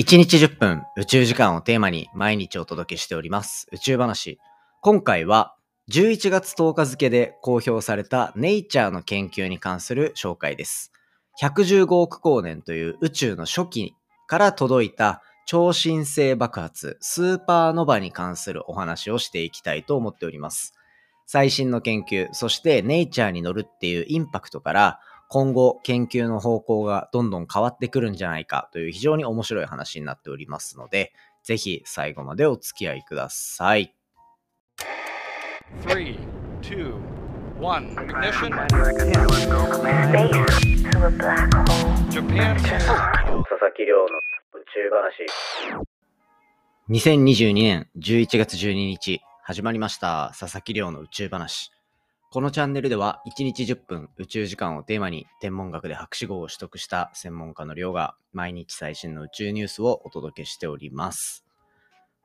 1日10分宇宙時間をテーマに毎日お届けしております宇宙話。今回は11月10日付で公表されたネイチャーの研究に関する紹介です。115億光年という宇宙の初期から届いた超新星爆発スーパーノバに関するお話をしていきたいと思っております。最新の研究、そしてネイチャーに乗るっていうインパクトから今後研究の方向がどんどん変わってくるんじゃないかという非常に面白い話になっておりますので、ぜひ最後までお付き合いください。Three, two, one. Ignition. Space to a black hole. Japan. 佐々木亮の宇宙話。2022年11月12日、始まりました。佐々木亮の宇宙話。このチャンネルでは1日10分宇宙時間をテーマに天文学で博士号を取得した専門家の亮が毎日最新の宇宙ニュースをお届けしております。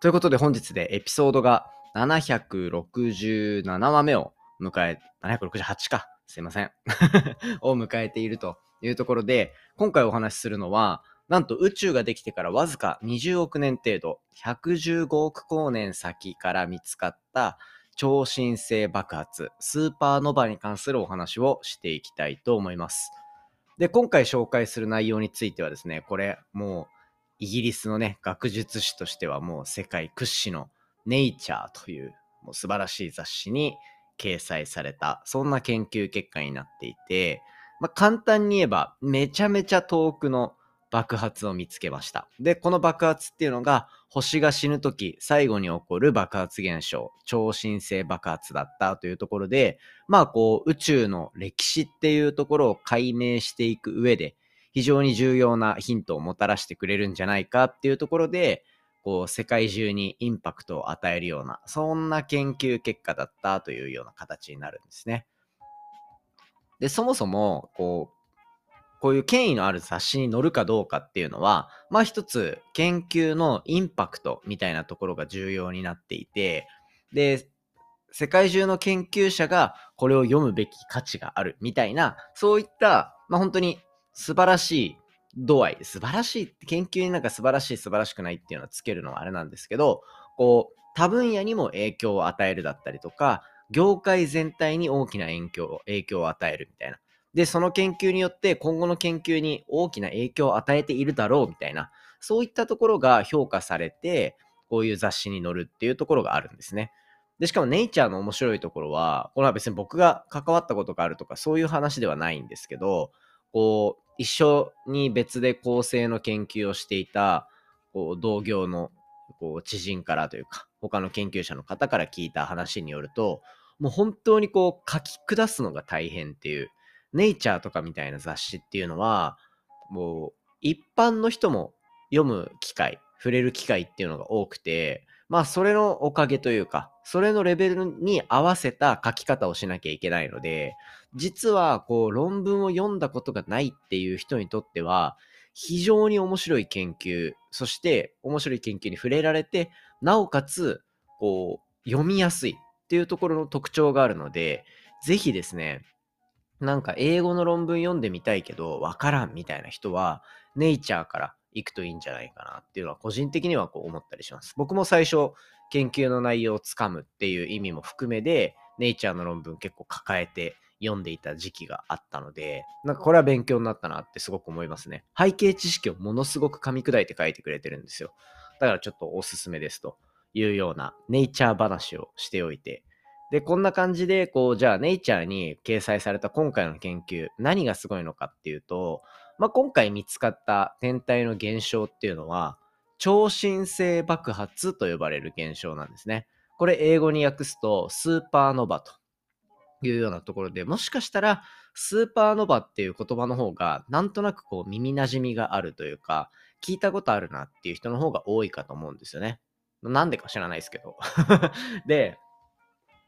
ということで本日でエピソードが767話目を迎え、768か。すいません。を迎えているというところで、今回お話しするのは、なんと宇宙ができてからわずか20億年程度、115億光年先から見つかった超新星爆発、スーパーノバに関するお話をしていきたいと思います。で、今回紹介する内容についてはですね、これもうイギリスのね、学術誌としてはもう世界屈指のネイチャーというもう素晴らしい雑誌に掲載された、そんな研究結果になっていて、まあ、簡単に言えばめちゃめちゃ遠くの爆発を見つけました。で、この爆発っていうのが星が死ぬとき最後に起こる爆発現象、超新星爆発だったというところで、まあこう宇宙の歴史っていうところを解明していく上で非常に重要なヒントをもたらしてくれるんじゃないかっていうところで、こう世界中にインパクトを与えるような、そんな研究結果だったというような形になるんですね。で、そもそも、こう、こういう権威のある雑誌に載るかどうかっていうのは、まあ一つ研究のインパクトみたいなところが重要になっていて、で、世界中の研究者がこれを読むべき価値があるみたいな、そういった、まあ本当に素晴らしい度合い、素晴らしい、研究になんか素晴らしい素晴らしくないっていうのはつけるのはあれなんですけど、こう、多分野にも影響を与えるだったりとか、業界全体に大きな影響影響を与えるみたいな。で、その研究によって今後の研究に大きな影響を与えているだろうみたいな、そういったところが評価されて、こういう雑誌に載るっていうところがあるんですね。で、しかもネイチャーの面白いところは、これは別に僕が関わったことがあるとかそういう話ではないんですけど、こう、一緒に別で構成の研究をしていた、こう、同業のこう知人からというか、他の研究者の方から聞いた話によると、もう本当にこう書き下すのが大変っていう、ネイチャーとかみたいな雑誌っていうのは、もう一般の人も読む機会、触れる機会っていうのが多くて、まあそれのおかげというか、それのレベルに合わせた書き方をしなきゃいけないので、実はこう論文を読んだことがないっていう人にとっては、非常に面白い研究、そして面白い研究に触れられて、なおかつ、こう、読みやすいっていうところの特徴があるので、ぜひですね、なんか英語の論文読んでみたいけど、わからんみたいな人は、ネイチャーから行くといいんじゃないかなっていうのは、個人的にはこう思ったりします。僕も最初、研究の内容をつかむっていう意味も含めで、ネイチャーの論文結構抱えて読んでいた時期があったので、なんかこれは勉強になったなってすごく思いますね。背景知識をものすごく噛み砕いて書いてくれてるんですよ。だからちょっとおすすめですというようなネイチャー話をしておいて、で、こんな感じで、こう、じゃあ、ネイチャーに掲載された今回の研究、何がすごいのかっていうと、まあ、今回見つかった天体の現象っていうのは、超新星爆発と呼ばれる現象なんですね。これ、英語に訳すと、スーパーノバというようなところで、もしかしたら、スーパーノバっていう言葉の方が、なんとなくこう、耳馴染みがあるというか、聞いたことあるなっていう人の方が多いかと思うんですよね。なんでか知らないですけど。で、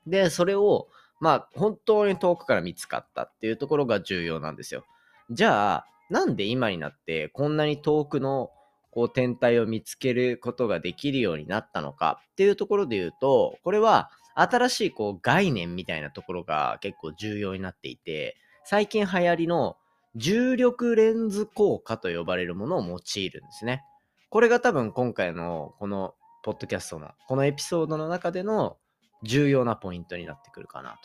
で、それを、まあ、本当に遠くから見つかったっていうところが重要なんですよ。じゃあ、なんで今になってこんなに遠くのこう天体を見つけることができるようになったのかっていうところで言うと、これは新しいこう概念みたいなところが結構重要になっていて、最近流行りの重力レンズ効果と呼ばれるものを用いるんですね。これが多分今回のこのポッドキャストのこのエピソードの中での重要なポイントになってくるかなと。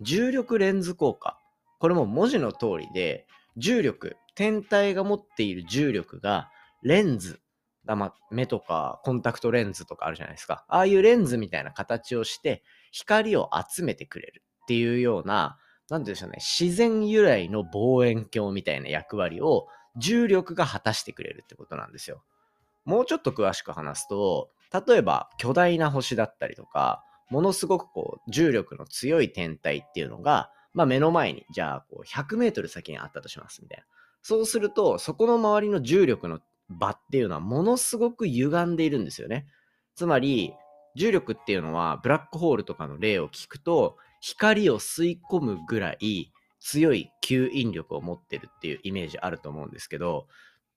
重力レンズ効果。これも文字の通りで、重力、天体が持っている重力がレンズ、ま目とかコンタクトレンズとかあるじゃないですか。ああいうレンズみたいな形をして光を集めてくれるっていうような、なんて言うんでしょうね、自然由来の望遠鏡みたいな役割を重力が果たしてくれるってことなんですよ。もうちょっと詳しく話すと、例えば巨大な星だったりとか、ものすごくこう重力の強い天体っていうのが、まあ、目の前に、じゃあこう100メートル先にあったとしますみたいな。そうすると、そこの周りの重力の場っていうのはものすごく歪んでいるんですよね。つまり、重力っていうのはブラックホールとかの例を聞くと、光を吸い込むぐらい強い吸引力を持ってるっていうイメージあると思うんですけど、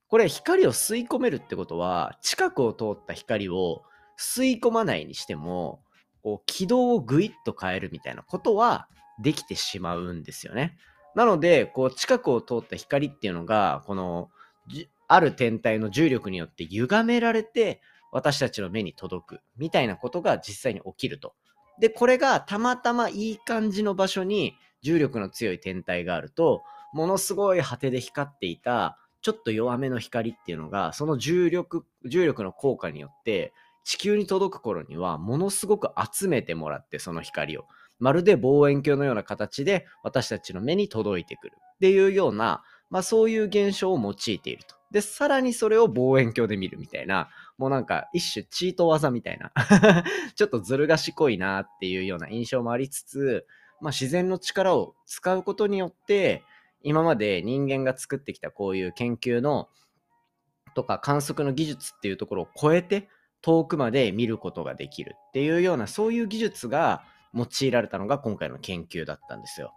これ光を吸い込めるってことは、近くを通った光を吸い込まないにしても、こう軌道をぐいっと変えるみたいなことはできてしまうんですよね。なので、こう近くを通った光っていうのが、このある天体の重力によって歪められて私たちの目に届くみたいなことが実際に起きると。で、これがたまたまいい感じの場所に重力の強い天体があると、ものすごい果てで光っていたちょっと弱めの光っていうのが、その重力、重力の効果によって地球に届く頃にはものすごく集めてもらってその光をまるで望遠鏡のような形で私たちの目に届いてくるっていうような、まあ、そういう現象を用いていると。で、さらにそれを望遠鏡で見るみたいな、もうなんか一種チート技みたいな ちょっとずる賢いなっていうような印象もありつつ、まあ、自然の力を使うことによって、今まで人間が作ってきたこういう研究のとか観測の技術っていうところを超えて遠くまで見ることができるっていうようなそういう技術が用いられたのが今回の研究だったんですよ。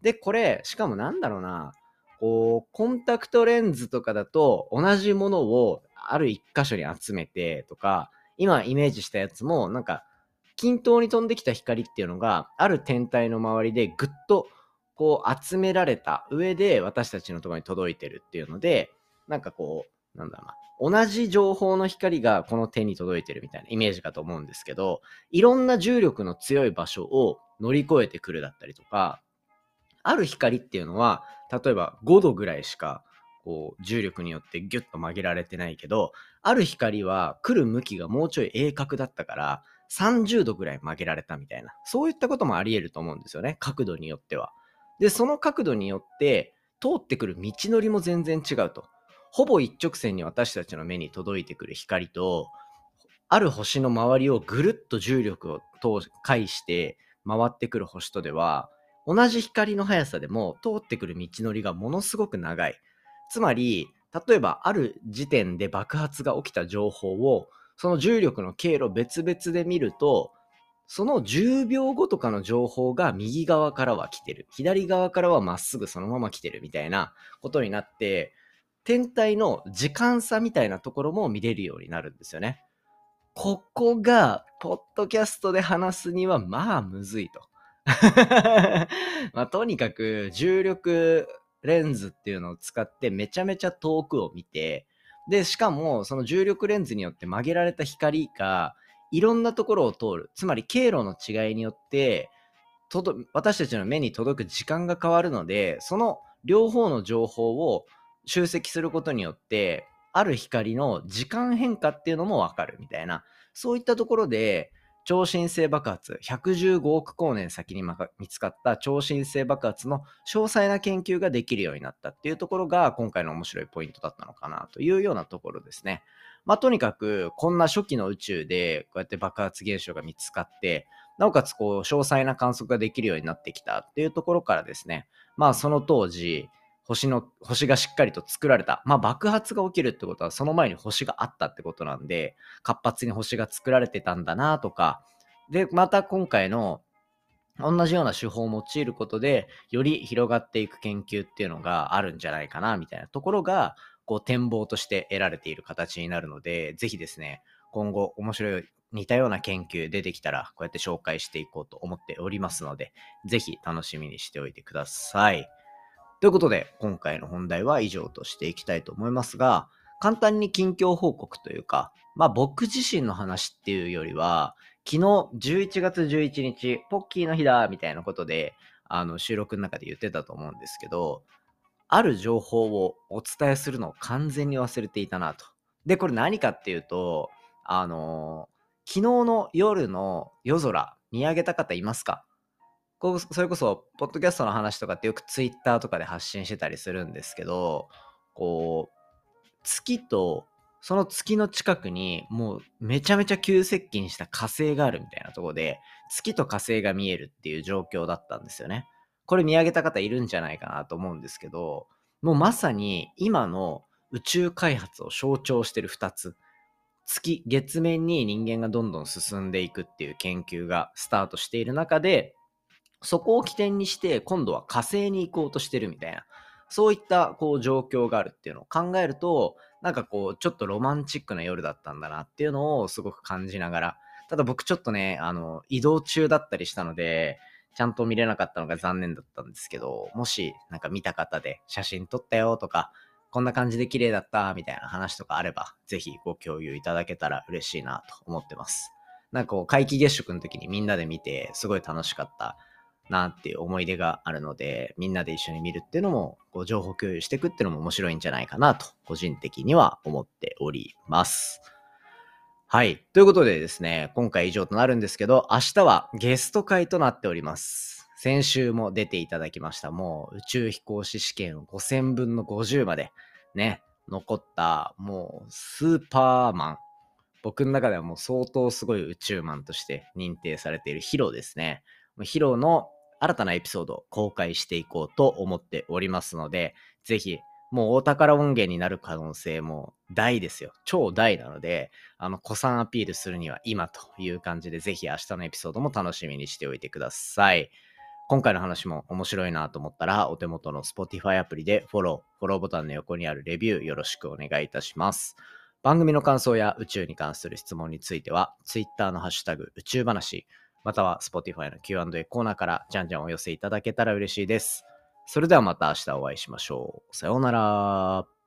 で、これ、しかもなんだろうな、こう、コンタクトレンズとかだと同じものをある一箇所に集めてとか、今イメージしたやつもなんか均等に飛んできた光っていうのがある天体の周りでぐっとこう集められた上で私たちのところに届いてるっていうので、なんかこう、なんだろうな、同じ情報の光がこの手に届いてるみたいなイメージかと思うんですけど、いろんな重力の強い場所を乗り越えてくるだったりとか、ある光っていうのは、例えば5度ぐらいしかこう重力によってギュッと曲げられてないけど、ある光は来る向きがもうちょい鋭角だったから、30度ぐらい曲げられたみたいな、そういったこともあり得ると思うんですよね、角度によっては。で、その角度によって通ってくる道のりも全然違うと。ほぼ一直線に私たちの目に届いてくる光と、ある星の周りをぐるっと重力を通介して回ってくる星とでは、同じ光の速さでも通ってくる道のりがものすごく長い。つまり、例えばある時点で爆発が起きた情報を、その重力の経路別々で見ると、その10秒後とかの情報が右側からは来てる。左側からはまっすぐそのまま来てるみたいなことになって、天体の時間差みたいなところも見れるようになるんですよね。ここが、ポッドキャストで話すには、まあ、むずいと。まあ、とにかく、重力レンズっていうのを使ってめちゃめちゃ遠くを見て、で、しかも、その重力レンズによって曲げられた光が、いろんなところを通る。つまり、経路の違いによって、私たちの目に届く時間が変わるので、その両方の情報を集積することによって、ある光の時間変化っていうのもわかるみたいな、そういったところで、超新星爆発、115億光年先に見つかった超新星爆発の詳細な研究ができるようになったっていうところが今回の面白いポイントだったのかなというようなところですね。まあとにかくこんな初期の宇宙でこうやって爆発現象が見つかって、なおかつこう詳細な観測ができるようになってきたっていうところからですね、まあその当時、星の、星がしっかりと作られた。まあ爆発が起きるってことはその前に星があったってことなんで、活発に星が作られてたんだなとか、で、また今回の同じような手法を用いることで、より広がっていく研究っていうのがあるんじゃないかな、みたいなところが、こう展望として得られている形になるので、ぜひですね、今後面白い似たような研究出てきたら、こうやって紹介していこうと思っておりますので、ぜひ楽しみにしておいてください。ということで、今回の本題は以上としていきたいと思いますが、簡単に近況報告というか、まあ僕自身の話っていうよりは、昨日11月11日、ポッキーの日だみたいなことで、あの収録の中で言ってたと思うんですけど、ある情報をお伝えするのを完全に忘れていたなと。で、これ何かっていうと、あの、昨日の夜の夜空、見上げた方いますか？こうそれこそ、ポッドキャストの話とかってよくツイッターとかで発信してたりするんですけど、こう、月と、その月の近くにもうめちゃめちゃ急接近した火星があるみたいなとこで、月と火星が見えるっていう状況だったんですよね。これ見上げた方いるんじゃないかなと思うんですけど、もうまさに今の宇宙開発を象徴してる2つ。月、月面に人間がどんどん進んでいくっていう研究がスタートしている中で、そこを起点にして今度は火星に行こうとしてるみたいな、そういったこう状況があるっていうのを考えると、なんかこうちょっとロマンチックな夜だったんだなっていうのをすごく感じながら、ただ僕ちょっとね、あの、移動中だったりしたので、ちゃんと見れなかったのが残念だったんですけど、もしなんか見た方で写真撮ったよとか、こんな感じで綺麗だったみたいな話とかあれば、ぜひご共有いただけたら嬉しいなと思ってます。なんかこう、皆既月食の時にみんなで見て、すごい楽しかったなっていう思い出があるので、みんなで一緒に見るっていうのも、こう情報共有していくっていうのも面白いんじゃないかなと、個人的には思っております。はい。ということでですね、今回以上となるんですけど、明日はゲスト会となっております。先週も出ていただきました、もう宇宙飛行士試験5000分の50までね、残った、もうスーパーマン。僕の中ではもう相当すごい宇宙マンとして認定されているヒロですね。ヒロの新たなエピソードを公開していこうと思っておりますので、ぜひ、もう大宝音源になる可能性も大ですよ。超大なので、あの、古参アピールするには今という感じで、ぜひ明日のエピソードも楽しみにしておいてください。今回の話も面白いなと思ったら、お手元の Spotify アプリでフォロー、フォローボタンの横にあるレビューよろしくお願いいたします。番組の感想や宇宙に関する質問については、Twitter のハッシュタグ宇宙話、または Spotify の Q&A コーナーからじゃんじゃんお寄せいただけたら嬉しいです。それではまた明日お会いしましょう。さようなら。